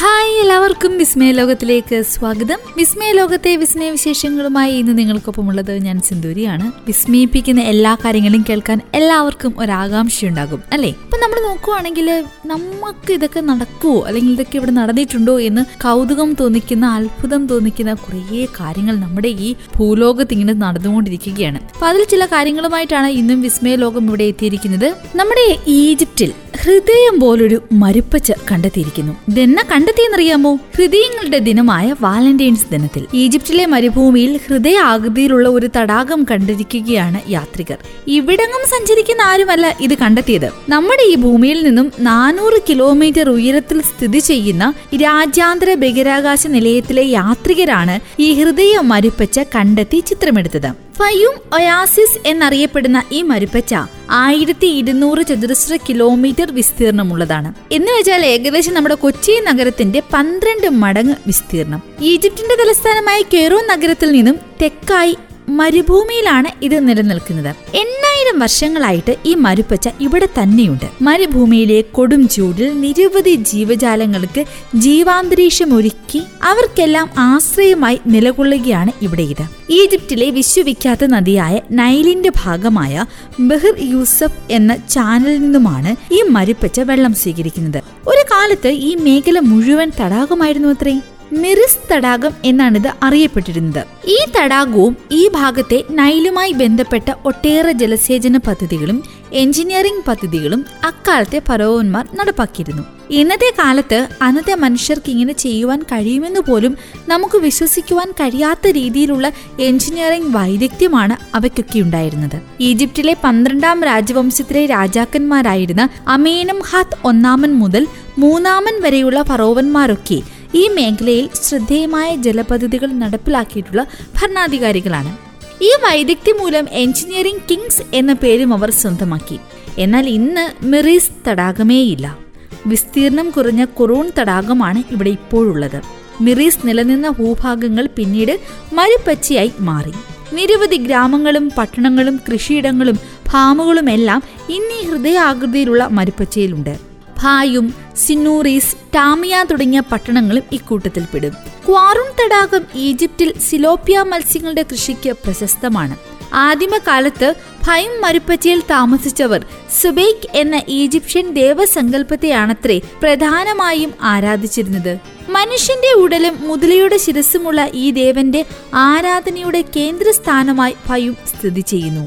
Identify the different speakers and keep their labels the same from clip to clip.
Speaker 1: Hi എല്ലാവർക്കും വിസ്മയ ലോകത്തിലേക്ക് സ്വാഗതം. വിസ്മയ ലോകത്തെ വിസ്മയ വിശേഷങ്ങളുമായി ഇന്ന് നിങ്ങൾക്കൊപ്പമുള്ളത് ഞാൻ സിന്ദൂരിയാണ്. വിസ്മയിപ്പിക്കുന്ന എല്ലാ കാര്യങ്ങളും കേൾക്കാൻ എല്ലാവർക്കും ഒരാകാംക്ഷയുണ്ടാകും അല്ലേ? ഇപ്പൊ നമ്മൾ നോക്കുവാണെങ്കിൽ നമുക്ക് ഇതൊക്കെ നടക്കുമോ അല്ലെങ്കിൽ ഇതൊക്കെ ഇവിടെ നടന്നിട്ടുണ്ടോ എന്ന് കൗതുകം തോന്നിക്കുന്ന അത്ഭുതം തോന്നിക്കുന്ന കുറേ കാര്യങ്ങൾ നമ്മുടെ ഈ ഭൂലോകത്ത് ഇങ്ങനെ നടന്നുകൊണ്ടിരിക്കുകയാണ്. അപ്പൊ അതിൽ ചില കാര്യങ്ങളുമായിട്ടാണ് ഇന്നും വിസ്മയ ലോകം ഇവിടെ എത്തിയിരിക്കുന്നത്. നമ്മുടെ ഈജിപ്തിൽ ഹൃദയം പോലൊരു മരുപ്പച്ച കണ്ടെത്തിയിരിക്കുന്നു. ഇതെന്ന കണ്ടെത്തിയെന്നറിയാമോ? ഹൃദയങ്ങളുടെ ദിനമായ വാലന്റൈൻസ് ദിനത്തിൽ ഈജിപ്തിലെ മരുഭൂമിയിൽ ഹൃദയ ആകൃതിയിലുള്ള ഒരു തടാകം കണ്ടിരിക്കുകയാണ് യാത്രികർ. ഇവിടങ്ങും സഞ്ചരിക്കുന്ന ആരുമല്ല ഇത് കണ്ടെത്തിയത്. നമ്മുടെ ഈ ഭൂമിയിൽ നിന്നും നാനൂറ് കിലോമീറ്റർ ഉയരത്തിൽ സ്ഥിതി ചെയ്യുന്ന രാജ്യാന്തര ബഹിരാകാശ നിലയത്തിലെ യാത്രികരാണ് ഈ ഹൃദയ മരുപ്പച്ച കണ്ടെത്തി ചിത്രമെടുത്തത്. ഫയും ഒയാസിസ് എന്നറിയപ്പെടുന്ന ഈ മരുപ്പച്ച ആയിരത്തി ഇരുന്നൂറ് ചതുരശ്ര കിലോമീറ്റർ വിസ്തീർണമുള്ളതാണ്. എന്ന് വെച്ചാൽ ഏകദേശം നമ്മുടെ കൊച്ചി നഗരത്തിന്റെ പന്ത്രണ്ട് മടങ്ങ് വിസ്തീർണം. ഈജിപ്തിന്റെ തലസ്ഥാനമായ കെയ്റോ നഗരത്തിൽ നിന്നും തെക്കായി മരുഭൂമിയിലാണ് ഇത് നിലനിൽക്കുന്നത്. എണ്ണായിരം വർഷങ്ങളായിട്ട് ഈ മരുപ്പച്ച ഇവിടെ തന്നെയുണ്ട്. മരുഭൂമിയിലെ കൊടും ചൂടിൽ നിരവധി ജീവജാലങ്ങൾക്ക് ജീവാന്തരീക്ഷം ഒരുക്കി അവർക്കെല്ലാം ആശ്രയമായി നിലകൊള്ളുകയാണ് ഇവിടെ ഇത്. ഈജിപ്തിലെ വിശ്വവിഖ്യാത നദിയായ നൈലിന്റെ ഭാഗമായ ബഹിർ യൂസഫ് എന്ന ചാനലിൽ നിന്നുമാണ് ഈ മരുപ്പച്ച വെള്ളം സ്വീകരിക്കുന്നത്. ഒരു കാലത്ത് ഈ മേഖല മുഴുവൻ തടാകമായിരുന്നു അത്രേ. മിറിസ് തടാകം എന്നാണിത് അറിയപ്പെട്ടിരുന്നത്. ഈ തടാകവും ഈ ഭാഗത്തെ നൈലുമായി ബന്ധപ്പെട്ട ഒട്ടേറെ ജലസേചന പദ്ധതികളും എഞ്ചിനീയറിംഗ് പദ്ധതികളും അക്കാലത്തെ ഫറോവന്മാർ നടപ്പാക്കിയിരുന്നു. ഇന്നത്തെ കാലത്ത് അന്നത്തെ മനുഷ്യർക്ക് ഇങ്ങനെ ചെയ്യുവാൻ കഴിയുമെന്ന് പോലും നമുക്ക് വിശ്വസിക്കുവാൻ കഴിയാത്ത രീതിയിലുള്ള എഞ്ചിനീയറിംഗ് വൈദഗ്ധ്യമാണ് അവയ്ക്കൊക്കെ ഉണ്ടായിരുന്നത്. ഈജിപ്തിലെ പന്ത്രണ്ടാം രാജവംശത്തിലെ രാജാക്കന്മാരായിരുന്ന അമീനം ഹാത്ത് ഒന്നാമൻ മുതൽ മൂന്നാമൻ വരെയുള്ള ഫറോവന്മാരൊക്കെ ഈ മേഖലയിൽ ശ്രദ്ധേയമായ ജലപദ്ധതികൾ നടപ്പിലാക്കിയിട്ടുള്ള ഭരണാധികാരികളാണ്. ഈ വൈദഗ്ധ്യം മൂലം എഞ്ചിനീയറിംഗ് കിങ്സ് എന്ന പേരും അവർ സ്വന്തമാക്കി. എന്നാൽ ഇന്ന് മെറീസ് തടാകമേയില്ല. വിസ്തീർണം കുറഞ്ഞ കുറൂൺ തടാകമാണ് ഇവിടെ ഇപ്പോഴുള്ളത്. മിറീസ് നിലനിന്ന ഭൂഭാഗങ്ങൾ പിന്നീട് മരുപ്പച്ചയായി മാറി. നിരവധി ഗ്രാമങ്ങളും പട്ടണങ്ങളും കൃഷിയിടങ്ങളും ഫാമുകളുമെല്ലാം ഈ ഹൃദയാകൃതിയിലുള്ള മരുപ്പച്ചയിലുണ്ട്. ഭായും സിന്നൂറീസ് ടാമിയ തുടങ്ങിയ പട്ടണങ്ങളും ഇക്കൂട്ടത്തിൽപ്പെടും ക്വാറുൺ തടാകം ഈജിപ്തിൽ സിലോപ്പിയ മത്സ്യങ്ങളുടെ കൃഷിക്ക് പ്രശസ്തമാണ്. ആദിമകാലത്ത് ഭയം മരുപ്പച്ചയിൽ താമസിച്ചവർ സുബൈക്ക് എന്ന ഈജിപ്ഷ്യൻ ദേവസങ്കല്പത്തെയാണത്രേ പ്രധാനമായും ആരാധിച്ചിരുന്നത്. മനുഷ്യന്റെ ഉടലും മുതലയുടെ ശിരസുമുള്ള ഈ ദേവന്റെ ആരാധനയുടെ കേന്ദ്രസ്ഥാനമായി ഭയം സ്ഥിതി ചെയ്യുന്നു.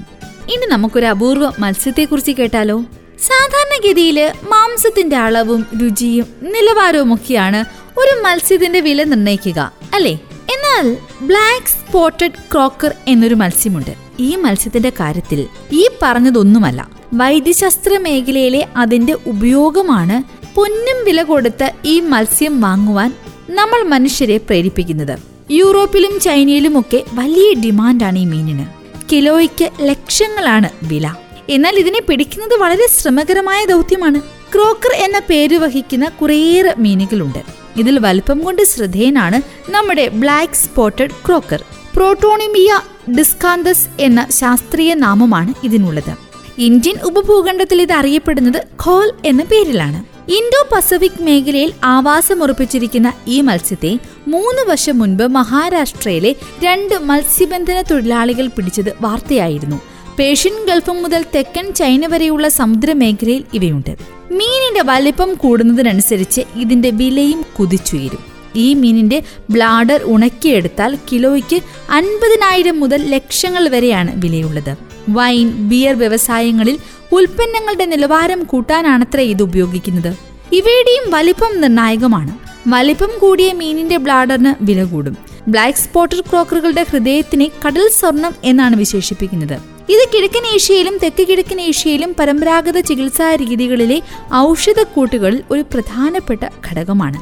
Speaker 1: ഇനി നമുക്കൊരു അപൂർവ മത്സ്യത്തെക്കുറിച്ച് കേട്ടാലോ? സാധാരണഗതിയിൽ മാംസത്തിന്റെ അളവും രുചിയും നിലവാരവും ഒക്കെയാണ് ഒരു മത്സ്യത്തിന്റെ വില നിർണയിക്കുക അല്ലേ? എന്നാൽ ബ്ലാക്ക് സ്പോട്ടഡ് ക്രോക്കർ എന്നൊരു മത്സ്യമുണ്ട്. ഈ മത്സ്യത്തിന്റെ കാര്യത്തിൽ ഈ പറഞ്ഞതൊന്നുമല്ല. വൈദ്യശാസ്ത്ര മേഖലയിലെ അതിന്റെ ഉപയോഗമാണ് പൊന്നും വില കൊടുത്ത് ഈ മത്സ്യം വാങ്ങുവാൻ നമ്മൾ മനുഷ്യരെ പ്രേരിപ്പിക്കുന്നത്. യൂറോപ്പിലും ചൈനയിലുമൊക്കെ വലിയ ഡിമാൻഡാണ് ഈ മീനിന്. കിലോയ്ക്ക് ലക്ഷങ്ങളാണ് വില. എന്നാൽ ഇതിനെ പിടിക്കുന്നത് വളരെ ശ്രമകരമായ ദൗത്യമാണ്. ക്രോക്കർ എന്ന പേര് വഹിക്കുന്ന കുറേയേറെ മീനുകളുണ്ട്. ഇതിൽ വലിപ്പം കൊണ്ട് ശ്രദ്ധേയനാണ് നമ്മുടെ ബ്ലാക്ക് സ്പോട്ടഡ് ക്രോക്കർ. പ്രോട്ടോണിമിയ ഡിസ്കാന്തസ് എന്ന ശാസ്ത്രീയ നാമമാണ് ഇതിനുള്ളത്. ഇന്ത്യൻ ഉപഭൂഖണ്ഡത്തിൽ ഇത് അറിയപ്പെടുന്നത് ഖോൽ എന്ന പേരിലാണ്. ഇൻഡോ പസഫിക് മേഖലയിൽ ആവാസമുറപ്പിച്ചിരിക്കുന്ന ഈ മത്സ്യത്തെ മൂന്ന് വർഷം മുൻപ് മഹാരാഷ്ട്രയിലെ രണ്ട് മത്സ്യബന്ധന തൊഴിലാളികൾ പിടിച്ചത് വാർത്തയായിരുന്നു. പേർഷ്യൻ ഗൾഫ് മുതൽ തെക്കൻ ചൈന വരെയുള്ള സമുദ്രമേഖലയിൽ ഇവയുണ്ട്. മീനിന്റെ വലിപ്പം കൂടുന്നതിനനുസരിച്ച് ഇതിന്റെ വിലയും കുതിച്ചുയരും. ഈ മീനിന്റെ ബ്ലാഡർ ഉണക്കിയെടുത്താൽ കിലോയ്ക്ക് അൻപതിനായിരം മുതൽ ലക്ഷങ്ങൾ വരെയാണ് വിലയുള്ളത്. വൈൻ ബിയർ വ്യവസായങ്ങളിൽ ഉൽപ്പന്നങ്ങളുടെ നിലവാരം കൂട്ടാനാണത്ര ഇത് ഉപയോഗിക്കുന്നത്. ഇവയുടെയും വലിപ്പം നിർണായകമാണ്. വലിപ്പം കൂടിയ മീനിന്റെ ബ്ലാഡറിന് വില കൂടും. ബ്ലാക്ക് സ്പോട്ടർ ക്രോക്കറുകളുടെ ഹൃദയത്തിനെ കടൽ സ്വർണം എന്നാണ് വിശേഷിപ്പിക്കുന്നത്. ഇത് കിഴക്കൻ ഏഷ്യയിലും തെക്ക് കിഴക്കൻ ഏഷ്യയിലും പരമ്പരാഗത ചികിത്സാ രീതികളിലെ ഔഷധക്കൂട്ടുകളിൽ ഒരു പ്രധാനപ്പെട്ട ഘടകമാണ്.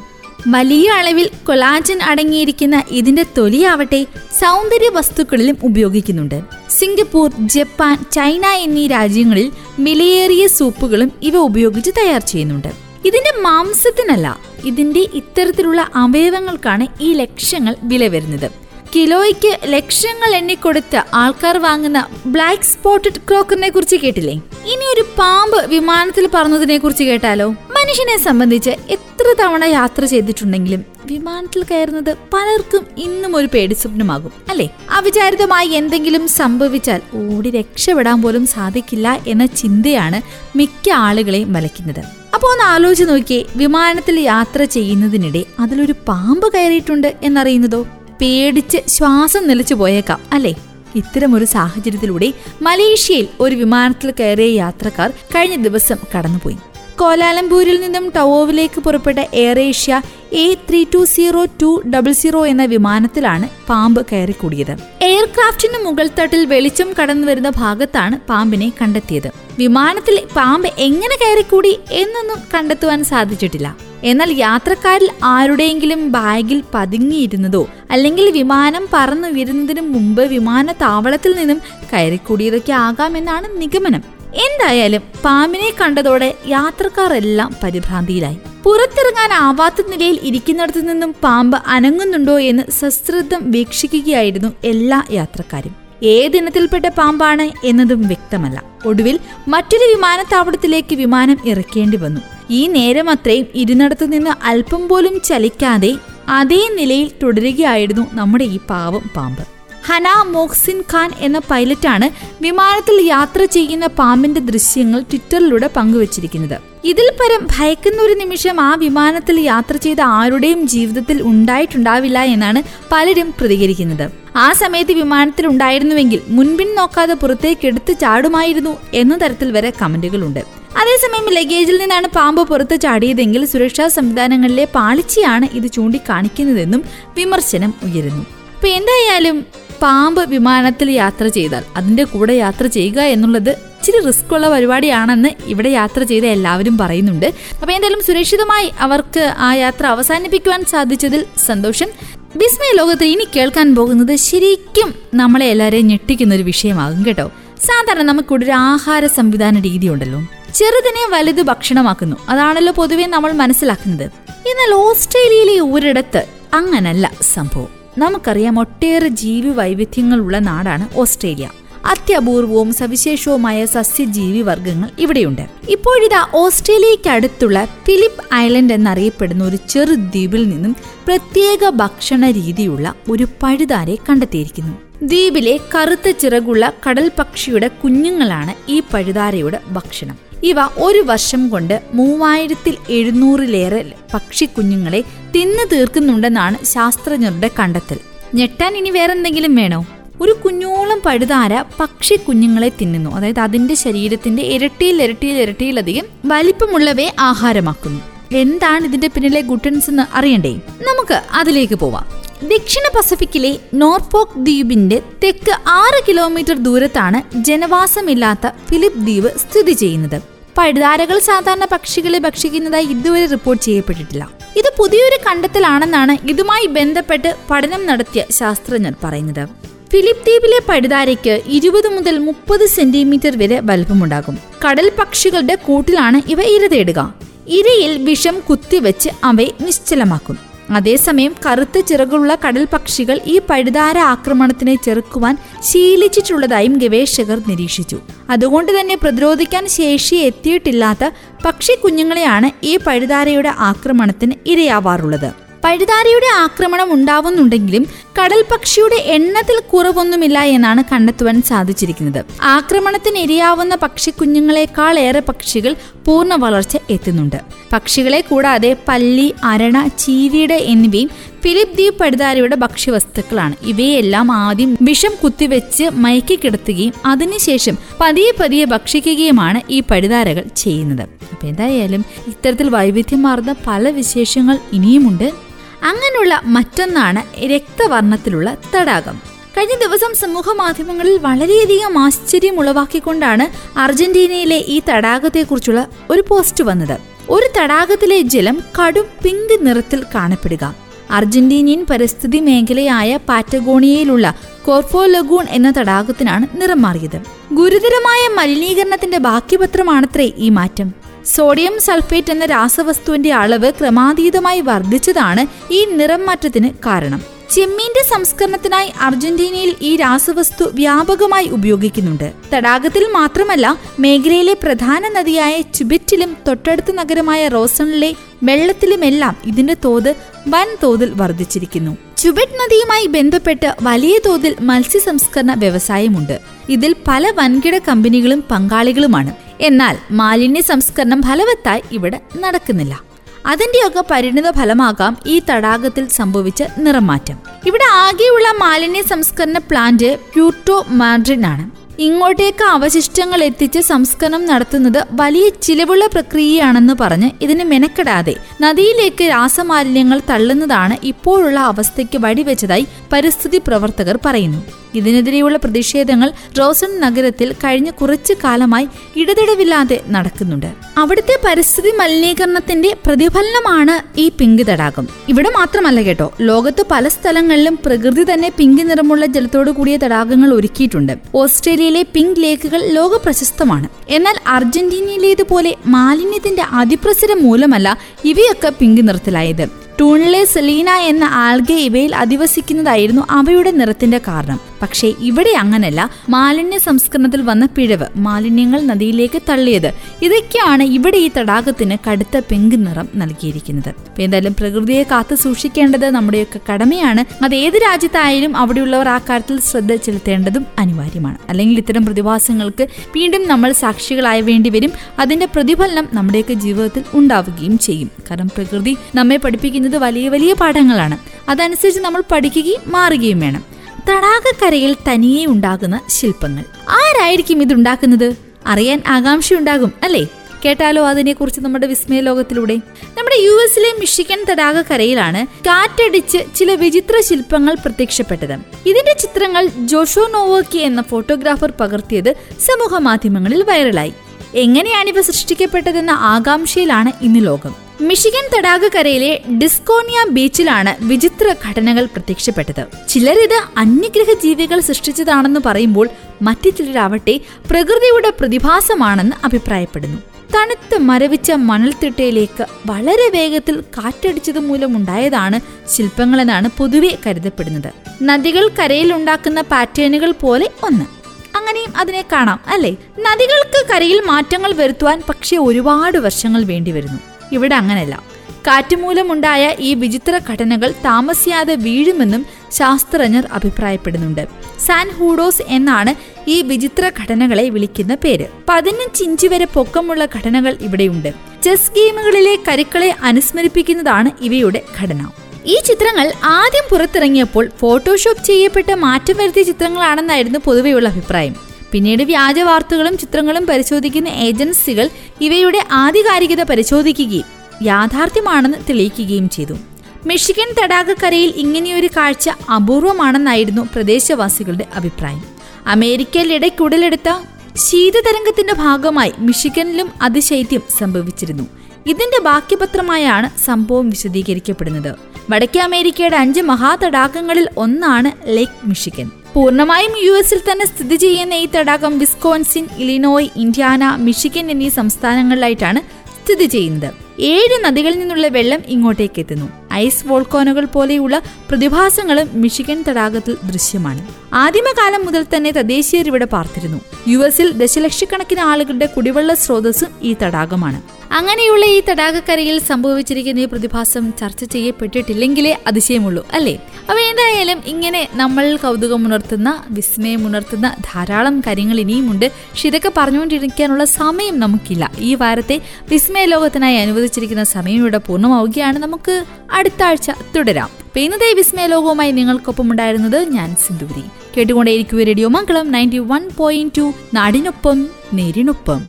Speaker 1: വലിയ അളവിൽ കൊലാജൻ അടങ്ങിയിരിക്കുന്ന ഇതിന്റെ തൊലിയാവട്ടെ സൗന്ദര്യ വസ്തുക്കളിലും ഉപയോഗിക്കുന്നുണ്ട്. സിംഗപ്പൂർ ജപ്പാൻ ചൈന എന്നീ രാജ്യങ്ങളിൽ മിലയേറിയ സൂപ്പുകളും ഇവ ഉപയോഗിച്ച് തയ്യാർ ചെയ്യുന്നുണ്ട്. ഇതിന്റെ മാംസത്തിനല്ല ഇതിന്റെ ഇത്തരത്തിലുള്ള അവയവങ്ങൾക്കാണ് ഈ ലക്ഷ്യങ്ങൾ വില വരുന്നത് കിലോയ്ക്ക് ലക്ഷങ്ങൾ എണ്ണിക്കൊടുത്ത് ആൾക്കാർ വാങ്ങുന്ന ബ്ലാക്ക് സ്പോട്ടഡ് ക്രോക്കറിനെ കുറിച്ച് കേട്ടില്ലേ? ഇനി ഒരു പാമ്പ് വിമാനത്തിൽ പറന്നതിനെ കുറിച്ച് കേട്ടാലോ? മനുഷ്യനെ സംബന്ധിച്ച് എത്ര തവണ യാത്ര ചെയ്തിട്ടുണ്ടെങ്കിലും വിമാനത്തിൽ കയറുന്നത് പലർക്കും ഇന്നും ഒരു പേടി സ്വപ്നമാകും അല്ലെ? അവിചാരിതമായി എന്തെങ്കിലും സംഭവിച്ചാൽ ഓടി രക്ഷപ്പെടാൻ പോലും സാധിക്കില്ല എന്ന ചിന്തയാണ് മിക്ക ആളുകളെയും വലയ്ക്കുന്നത്. അപ്പോൾ ഒന്ന് ആലോചിച്ച് നോക്കിയേ വിമാനത്തിൽ യാത്ര ചെയ്യുന്നതിനിടെ അതിലൊരു പാമ്പ് കയറിയിട്ടുണ്ട് എന്നറിയുന്നതോ? പേടിച്ച് ശ്വാസം നിലച്ചു പോയേക്കാം അല്ലേ? ഇത്തരമൊരു സാഹചര്യത്തിലൂടെ മലേഷ്യയിൽ ഒരു വിമാനത്തിൽ കയറിയ യാത്രക്കാർ കഴിഞ്ഞ ദിവസം കടന്നുപോയി. കോലാലംപൂരിൽ നിന്നും ടവോവിലേക്ക് പുറപ്പെട്ട Air Asia A three two zero two double zero എന്ന വിമാനത്തിലാണ് പാമ്പ് കയറിക്കൂടിയത്. എയർക്രാഫ്റ്റിന് മുകൾ തട്ടിൽ വെളിച്ചം കടന്നു വരുന്ന ഭാഗത്താണ് പാമ്പിനെ കണ്ടെത്തിയത്. വിമാനത്തിൽ പാമ്പ് എങ്ങനെ കയറിക്കൂടി എന്നൊന്നും കണ്ടെത്തുവാൻ സാധിച്ചിട്ടില്ല. എന്നാൽ യാത്രക്കാരിൽ ആരുടെയെങ്കിലും ബാഗിൽ പതുങ്ങിയിരുന്നതോ അല്ലെങ്കിൽ വിമാനം പറന്നു വരുന്നതിനു മുമ്പ് വിമാനത്താവളത്തിൽ നിന്നും കയറിക്കൂടിയതൊക്കെ ആകാമെന്നാണ് നിഗമനം. എന്തായാലും പാമ്പിനെ കണ്ടതോടെ യാത്രക്കാർ എല്ലാം പരിഭ്രാന്തിയിലായി. പുറത്തിറങ്ങാനാവാത്ത നിലയിൽ ഇരിക്കുന്നിടത്തു നിന്നും പാമ്പ് അനങ്ങുന്നുണ്ടോ എന്ന് സശ്രദ്ധം വീക്ഷിക്കുകയായിരുന്നു എല്ലാ യാത്രക്കാരും. ഏതിനത്തിൽപ്പെട്ട പാമ്പാണ് എന്നതും വ്യക്തമല്ല. ഒടുവിൽ മറ്റൊരു വിമാനത്താവളത്തിലേക്ക് വിമാനം ഇറക്കേണ്ടി വന്നു. ഈ നേരം അത്രയും ഇരുന്നിടത്തു നിന്ന് അല്പം പോലും ചലിക്കാതെ അതേ നിലയിൽ തുടരുകയായിരുന്നു നമ്മുടെ ഈ പാവം പാമ്പ്. ഹന മോക്സിൻ ഖാൻ എന്ന പൈലറ്റാണ് വിമാനത്തിൽ യാത്ര ചെയ്യുന്ന പാമ്പിന്റെ ദൃശ്യങ്ങൾ ട്വിറ്ററിലൂടെ പങ്കുവച്ചിരിക്കുന്നത്. ഇതിൽ പരം ഭയക്കുന്ന ഒരു നിമിഷം ആ വിമാനത്തിൽ യാത്ര ചെയ്ത ആരുടെയും ജീവിതത്തിൽ ഉണ്ടായിട്ടുണ്ടാവില്ല എന്നാണ് പലരും പ്രതികരിക്കുന്നത്. ആ സമയത്ത് വിമാനത്തിൽ ഉണ്ടായിരുന്നുവെങ്കിൽ മുൻപിൻ നോക്കാതെ പുറത്തേക്ക് എടുത്തു ചാടുമായിരുന്നു എന്ന തരത്തിൽ വരെ കമന്റുകളുണ്ട്. അതേസമയം ലഗേജിൽ നിന്നാണ് പാമ്പ് പുറത്ത് ചാടിയതെങ്കിൽ സുരക്ഷാ സംവിധാനങ്ങളിലെ പാളിച്ചയാണ് ഇത് ചൂണ്ടിക്കാണിക്കുന്നതെന്നും വിമർശനം ഉയരുന്നു. ഇപ്പൊ എന്തായാലും പാമ്പ് വിമാനത്തിൽ യാത്ര ചെയ്താൽ അതിന്റെ കൂടെ യാത്ര ചെയ്യുക എന്നുള്ളത് ഇച്ചിരി റിസ്ക് ഉള്ള പരിപാടിയാണെന്ന് ഇവിടെ യാത്ര ചെയ്ത എല്ലാവരും പറയുന്നുണ്ട്. അപ്പൊ എന്തായാലും സുരക്ഷിതമായി അവർക്ക് ആ യാത്ര അവസാനിപ്പിക്കുവാൻ സാധിച്ചതിൽ സന്തോഷം. വിസ്മയ ലോകത്ത് ഇനി കേൾക്കാൻ പോകുന്നത് ശരിക്കും നമ്മളെ എല്ലാവരെയും ഞെട്ടിക്കുന്ന ഒരു വിഷയമാകും കേട്ടോ. സാധാരണ നമുക്കിവിടെ ഒരു ആഹാര സംവിധാന രീതി ഉണ്ടല്ലോ. ചെറുതിനെ വലുത് ഭക്ഷണമാക്കുന്നു. അതാണല്ലോ പൊതുവെ നമ്മൾ മനസ്സിലാക്കുന്നത്. എന്നാൽ ഓസ്ട്രേലിയയിലെ ഒരിടത്ത് അങ്ങനല്ല സംഭവം. നമുക്കറിയാം ഒട്ടേറെ ജീവി വൈവിധ്യങ്ങളുള്ള നാടാണ് ഓസ്ട്രേലിയ. അത്യപൂർവവും സവിശേഷവുമായ സസ്യജീവി വർഗങ്ങൾ ഇവിടെയുണ്ട്. ഇപ്പോഴിതാ ഓസ്ട്രേലിയക്കടുത്തുള്ള ഫിലിപ്പ് ഐലൻഡ് എന്നറിയപ്പെടുന്ന ഒരു ചെറു ദ്വീപിൽ നിന്നും പ്രത്യേക ഭക്ഷണ രീതിയുള്ള ഒരു പഴുതാരെ കണ്ടെത്തിയിരിക്കുന്നു. ദ്വീപിലെ കറുത്ത ചിറകുള്ള കടൽ പക്ഷിയുടെ കുഞ്ഞുങ്ങളാണ് ഈ പഴുതാരയുടെ ഭക്ഷണം. ഇവ ഒരു വർഷം കൊണ്ട് മൂവായിരത്തിൽ എഴുന്നൂറിലേറെ പക്ഷിക്കുഞ്ഞുങ്ങളെ തിന്നു തീർക്കുന്നുണ്ടെന്നാണ് ശാസ്ത്രജ്ഞരുടെ കണ്ടെത്തൽ. ഞെട്ടാൻ ഇനി വേറെന്തെങ്കിലും വേണോ? ഒരു കുഞ്ഞോളം പഴുതാര പക്ഷി കുഞ്ഞുങ്ങളെ തിന്നുന്നു. അതായത് അതിന്റെ ശരീരത്തിന്റെ ഇരട്ടിയിൽ ഇരട്ടിയിൽ ഇരട്ടിയിലധികം വലിപ്പമുള്ളവയെ ആഹാരമാക്കുന്നു. എന്താണ് ഇതിന്റെ പിന്നിലെ ഗുട്ടൻസ് എന്ന് അറിയണ്ടേ? നമുക്ക് അതിലേക്ക് പോവാം. ദക്ഷിണ പസഫിക്കിലെ നോർഫോക്ക് ദ്വീപിന്റെ തെക്ക് ആറ് കിലോമീറ്റർ ദൂരത്താണ് ജനവാസമില്ലാത്ത ഫിലിപ്പ് ദ്വീപ് സ്ഥിതി ചെയ്യുന്നത്. പഴുതാരകൾ സാധാരണ പക്ഷികളെ ഭക്ഷിക്കുന്നതായി ഇതുവരെ റിപ്പോർട്ട് ചെയ്യപ്പെട്ടിട്ടില്ല. ഇത് പുതിയൊരു കണ്ടെത്തലാണെന്നാണ് ഇതുമായി ബന്ധപ്പെട്ട് പഠനം നടത്തിയ ശാസ്ത്രജ്ഞർ പറയുന്നത്. ഫിലിപ്പ് ദ്വീപിലെ പഴുതാരയ്ക്ക് ഇരുപത് മുതൽ മുപ്പത് സെന്റിമീറ്റർ വരെ വലുപ്പമുണ്ടാകും. കടൽ പക്ഷികളുടെ കൂട്ടിലാണ് ഇവ ഇര തേടുക. ഇരയിൽ വിഷം കുത്തിവെച്ച് അവയെ നിശ്ചലമാക്കും. അതേസമയം കറുത്ത ചിറകുള്ള കടൽ പക്ഷികൾ ഈ പഴുതാര ആക്രമണത്തിനെ ചെറുക്കുവാൻ ശീലിച്ചിട്ടുള്ളതായും ഗവേഷകർ നിരീക്ഷിച്ചു. അതുകൊണ്ട് തന്നെ പ്രതിരോധിക്കാൻ ശേഷി എത്തിയിട്ടില്ലാത്ത പക്ഷി കുഞ്ഞുങ്ങളെയാണ് ഈ പഴുതാരയുടെ ആക്രമണത്തിന് ഇരയാവാറുള്ളത്. പഴുതാരയുടെ ആക്രമണം ഉണ്ടാവുന്നുണ്ടെങ്കിലും കടൽ പക്ഷിയുടെ എണ്ണത്തിൽ കുറവൊന്നുമില്ല എന്നാണ് കണ്ടെത്തുവാൻ സാധിച്ചിരിക്കുന്നത്. ആക്രമണത്തിന് ഇരയാവുന്ന പക്ഷിക്കുഞ്ഞുങ്ങളെക്കാൾ ഏറെ പക്ഷികൾ പൂർണ വളർച്ച എത്തുന്നുണ്ട്. പക്ഷികളെ കൂടാതെ പല്ലി അരണ ചീവീട് എന്നിവയും ഫിലിപ്പ് ദ്വീപ് പഴുതാരയുടെ ഭക്ഷ്യവസ്തുക്കളാണ്. ഇവയെല്ലാം ആദ്യം വിഷം കുത്തിവെച്ച് മയക്കി കിടത്തുകയും അതിനുശേഷം പതിയെ പതിയെ ഭക്ഷിക്കുകയുമാണ് ഈ പഴുതാരകൾ ചെയ്യുന്നത്. അപ്പൊ എന്തായാലും ഇത്തരത്തിൽ വൈവിധ്യമാർന്ന പല വിശേഷങ്ങൾ ഇനിയുമുണ്ട്. അങ്ങനെയുള്ള മറ്റൊന്നാണ് രക്തവർണത്തിലുള്ള തടാകം. കഴിഞ്ഞ ദിവസം സമൂഹ മാധ്യമങ്ങളിൽ വളരെയധികം ആശ്ചര്യം ഉളവാക്കിക്കൊണ്ടാണ് അർജന്റീനയിലെ ഈ തടാകത്തെക്കുറിച്ചുള്ള ഒരു പോസ്റ്റ് വന്നത്. ഒരു തടാകത്തിലെ ജലം കടും പിങ്ക് നിറത്തിൽ കാണപ്പെടുക. അർജന്റീനിയൻ പരിസ്ഥിതി മേഖലയായ പാറ്റഗോണിയയിലുള്ള കോർഫോ ലഗൂൺ എന്ന തടാകത്തിനാണ് നിറം മാറിയത്. ഗുരുതരമായ മലിനീകരണത്തിന്റെ ബാക്കിപത്രമാണത്രേ ഈ മാറ്റം. സോഡിയം സൾഫേറ്റ് എന്ന രാസവസ്തുവിന്റെ അളവ് ക്രമാതീതമായി വർദ്ധിച്ചതാണ് ഈ നിറം മാറ്റത്തിന് കാരണം. ചെമ്മീന്റെ സംസ്കരണത്തിനായി അർജന്റീനയിൽ ഈ രാസവസ്തു വ്യാപകമായി ഉപയോഗിക്കുന്നുണ്ട്. തടാകത്തിൽ മാത്രമല്ല മേഖലയിലെ പ്രധാന നദിയായ ചുബറ്റിലും തൊട്ടടുത്ത നഗരമായ റോസണിലെ വെള്ളത്തിലുമെല്ലാം ഇതിന്റെ തോത് വൻ തോതിൽ വർദ്ധിച്ചിരിക്കുന്നു. ചുബറ്റ് നദിയുമായി ബന്ധപ്പെട്ട് വലിയ തോതിൽ മത്സ്യ സംസ്കരണ വ്യവസായമുണ്ട്. ഇതിൽ പല വൻകിട കമ്പനികളും പങ്കാളികളുമാണ്. എന്നാൽ മാലിന്യ സംസ്കരണം ഫലവത്തായി ഇവിടെ നടക്കുന്നില്ല. അതിന്റെയൊക്കെ പരിണിത ഫലമാകാം ഈ തടാകത്തിൽ സംഭവിച്ച നിറമാറ്റം. ഇവിടെ ആകെയുള്ള മാലിന്യ സംസ്കരണ പ്ലാന്റ് പ്യൂട്ടോ മാഡ്രിൻ ആണ്. ഇങ്ങോട്ടേക്ക് അവശിഷ്ടങ്ങൾ എത്തിച്ച് സംസ്കരണം നടത്തുന്നത് വലിയ ചിലവുള്ള പ്രക്രിയയാണെന്ന് പറഞ്ഞ് ഇതിന് മെനക്കെടാതെ നദിയിലേക്ക് രാസമാലിന്യങ്ങൾ തള്ളുന്നതാണ് ഇപ്പോഴുള്ള അവസ്ഥയ്ക്ക് വഴിവെച്ചതായി പരിസ്ഥിതി പ്രവർത്തകർ പറയുന്നു. ഇതിനെതിരെയുള്ള പ്രതിഷേധങ്ങൾ റോസൺ നഗരത്തിൽ കഴിഞ്ഞ കുറച്ചു കാലമായി ഇടതടവില്ലാതെ നടക്കുന്നുണ്ട്. അവിടുത്തെ പരിസ്ഥിതി മലിനീകരണത്തിന്റെ പ്രതിഫലനമാണ് ഈ പിങ്ക് തടാകം. ഇവിടെ മാത്രമല്ല കേട്ടോ ലോകത്ത് പല സ്ഥലങ്ങളിലും പ്രകൃതി തന്നെ പിങ്ക് നിറമുള്ള ജലത്തോടു കൂടിയ തടാകങ്ങൾ ഒരുക്കിയിട്ടുണ്ട്. ഓസ്ട്രേലിയയിലെ പിങ്ക് ലേക്കുകൾ ലോക പ്രശസ്തമാണ് എന്നാൽ അർജന്റീനയിലേതുപോലെ മാലിന്യത്തിന്റെ അതിപ്രസരം മൂലമല്ല ഇവയൊക്കെ പിങ്ക് നിറത്തിലായത്. ടൂണിലെ സെലീന എന്ന ആൽഗെ ഇവയിൽ അധിവസിക്കുന്നതായിരുന്നു അവയുടെ നിറത്തിന്റെ കാരണം. പക്ഷേ ഇവിടെ അങ്ങനല്ല. മാലിന്യ സംസ്കരണത്തിൽ വന്ന പിഴവ് മാലിന്യങ്ങൾ നദിയിലേക്ക് തള്ളിയത്. ഇതൊക്കെയാണ് ഇവിടെ ഈ തടാകത്തിന് കടുത്ത പെങ്ക് നിറം നൽകിയിരിക്കുന്നത്. എന്തായാലും പ്രകൃതിയെ കാത്തു സൂക്ഷിക്കേണ്ടത് നമ്മുടെയൊക്കെ കടമയാണ്. അത് ഏത് രാജ്യത്തായാലും അവിടെയുള്ളവർ ആ കാര്യത്തിൽ ശ്രദ്ധ ചെലുത്തേണ്ടതും അനിവാര്യമാണ്. അല്ലെങ്കിൽ ഇത്തരം പ്രതിഭാസങ്ങൾക്ക് വീണ്ടും നമ്മൾ സാക്ഷികളായ വേണ്ടി വരും. അതിന്റെ പ്രതിഫലനം നമ്മുടെയൊക്കെ ജീവിതത്തിൽ ഉണ്ടാവുകയും ചെയ്യും. കാരണം പ്രകൃതി നമ്മെ പഠിപ്പിക്കുന്നത് വലിയ വലിയ പാഠങ്ങളാണ്. അതനുസരിച്ച് നമ്മൾ പഠിക്കുകയും മാറുകയും വേണം. തടാകക്കരയിൽ തനിയെ ഉണ്ടാകുന്ന ശില്പങ്ങൾ. ആരായിരിക്കും ഇതുണ്ടാക്കുന്നത്? അറിയാൻ ആകാംക്ഷയുണ്ടാകും അല്ലേ? കേട്ടാലോ അതിനെക്കുറിച്ച് നമ്മുടെ വിസ്മയ ലോകത്തിലൂടെ? നമ്മുടെ യു എസിലെ മിഷിക്കൻ തടാകക്കരയിലാണ് കാറ്റടിച്ച് ചില വിചിത്ര ശില്പങ്ങൾ പ്രത്യക്ഷപ്പെട്ടത്. ഇതിന്റെ ചിത്രങ്ങൾ ജോഷോ നോവോക്കി എന്ന ഫോട്ടോഗ്രാഫർ പകർത്തിയത് സമൂഹ മാധ്യമങ്ങളിൽ വൈറലായി എങ്ങനെയാണിവ സൃഷ്ടിക്കപ്പെട്ടതെന്ന ആകാംക്ഷയിലാണ് ഇന്ന് ലോകം. മിഷിഗൻ തടാകക്കരയിലെ ഡിസ്കോണിയ ബീച്ചിലാണ് വിചിത്ര ഘടനകൾ പ്രത്യക്ഷപ്പെട്ടത്. ചിലരിത് അന്യഗ്രഹ ജീവികൾ സൃഷ്ടിച്ചതാണെന്ന് പറയുമ്പോൾ മറ്റു ചിലരാവട്ടെ പ്രകൃതിയുടെ പ്രതിഭാസമാണെന്ന് അഭിപ്രായപ്പെടുന്നു. തണുത്ത് മരവിച്ച മണൽത്തിട്ടയിലേക്ക് വളരെ വേഗത്തിൽ കാറ്റടിച്ചത് മൂലമുണ്ടായതാണ് ശില്പങ്ങളെന്നാണ് പൊതുവെ കരുതപ്പെടുന്നത്. നദികൾ കരയിൽ ഉണ്ടാക്കുന്ന പാറ്റേണുകൾ പോലെ ഒന്ന്. അങ്ങനെയും അതിനെ കാണാം അല്ലേ? നദികൾക്ക് കരയിൽ മാറ്റങ്ങൾ വരുത്തുവാൻ പക്ഷേ ഒരുപാട് വർഷങ്ങൾ വേണ്ടിവരുന്നു. ഇവിടെ അങ്ങനെയല്ല. കാറ്റുമൂലമുണ്ടായ ഈ വിചിത്ര ഘടനകൾ താമസിയാതെ വീഴുമെന്നും ശാസ്ത്രജ്ഞർ അഭിപ്രായപ്പെടുന്നുണ്ട്. സാൻ ഹൂഡോസ് എന്നാണ് ഈ വിചിത്ര ഘടനകളെ വിളിക്കുന്ന പേര്. പതിനഞ്ച് ഇഞ്ച് വരെ പൊക്കമുള്ള ഘടനകൾ ഇവിടെയുണ്ട്. ചെസ് ഗെയിമുകളിലെ കരുക്കളെ അനുസ്മരിപ്പിക്കുന്നതാണ് ഇവയുടെ ഘടന. ഈ ചിത്രങ്ങൾ ആദ്യം പുറത്തിറങ്ങിയപ്പോൾ ഫോട്ടോഷോപ്പ് ചെയ്യപ്പെട്ട മാറ്റം വരുത്തിയ ചിത്രങ്ങളാണെന്നായിരുന്നു പൊതുവെയുള്ള അഭിപ്രായം. പിന്നീട് വ്യാജ വാർത്തകളും ചിത്രങ്ങളും പരിശോധിക്കുന്ന ഏജൻസികൾ ഇവയുടെ ആധികാരികത പരിശോധിക്കുകയും യാഥാർത്ഥ്യമാണെന്ന് തെളിയിക്കുകയും ചെയ്തു. മെഷിക്കൻ തടാകക്കരയിൽ ഇങ്ങനെയൊരു കാഴ്ച അപൂർവമാണെന്നായിരുന്നു പ്രദേശവാസികളുടെ അഭിപ്രായം. അമേരിക്കയിൽ ഇടയ്ക്കുടലെടുത്ത ശീതതരംഗത്തിന്റെ ഭാഗമായി മിഷിഗനിലും അതിശൈത്യം സംഭവിച്ചിരുന്നു. ഇതിന്റെ ബാക്കിപത്രമായാണ് സംഭവം വിശദീകരിക്കപ്പെടുന്നത്. വടക്കേ അമേരിക്കയുടെ അഞ്ച് മഹാതടാകങ്ങളിൽ ഒന്നാണ് ലേക്ക് മിഷിഗൻ. പൂർണമായും യു എസിൽ തന്നെ സ്ഥിതി ചെയ്യുന്ന ഈ തടാകം വിസ്കോൺസിൻ ഇലിനോയ് ഇന്ത്യാന മിഷിഗൻ എന്നീ സംസ്ഥാനങ്ങളിലായിട്ടാണ് സ്ഥിതി ചെയ്യുന്നത്. ഏഴ് നദികളിൽ നിന്നുള്ള വെള്ളം ഇങ്ങോട്ടേക്ക് എത്തുന്നു. ഐസ് വോൾക്കോനുകൾ പോലെയുള്ള പ്രതിഭാസങ്ങളും മിഷിഗൻ തടാകത്തിൽ ദൃശ്യമാണ്. ആദിമകാലം മുതൽ തന്നെ തദ്ദേശീയർ ഇവിടെ പാർത്തിരുന്നു. യു എസിൽ ദശലക്ഷക്കണക്കിന് ആളുകളുടെ കുടിവെള്ള സ്രോതസ്സും ഈ തടാകമാണ്. അങ്ങനെയുള്ള ഈ തടാകക്കരയിൽ സംഭവിച്ചിരിക്കുന്ന ഈ പ്രതിഭാസം ചർച്ച ചെയ്യപ്പെട്ടിട്ടില്ലെങ്കിലേ അതിശയമുള്ളൂ അല്ലേ? അപ്പൊ എന്തായാലും ഇങ്ങനെ നമ്മൾ കൗതുകമുണർത്തുന്ന വിസ്മയമുണർത്തുന്ന ധാരാളം കാര്യങ്ങൾ ഇനിയുമുണ്ട്. പക്ഷെ ഇതൊക്കെ പറഞ്ഞുകൊണ്ടിരിക്കാനുള്ള സമയം നമുക്കില്ല. ഈ വാരത്തെ വിസ്മയ ലോകത്തിനായി അനുവദിച്ചിരിക്കുന്ന സമയം ഇവിടെ പൂർണമാവുകയാണ്. നമുക്ക് അടുത്ത ആഴ്ച തുടരാം. അപ്പൊ ഇന്നത്തെ വിസ്മയ ലോകവുമായി നിങ്ങൾക്കൊപ്പം ഉണ്ടായിരുന്നത് ഞാൻ Sinduri കേട്ടുകൊണ്ടേയിരിക്കും radio Mangalam ninety one point two നാടിനൊപ്പം നേരിനൊപ്പം.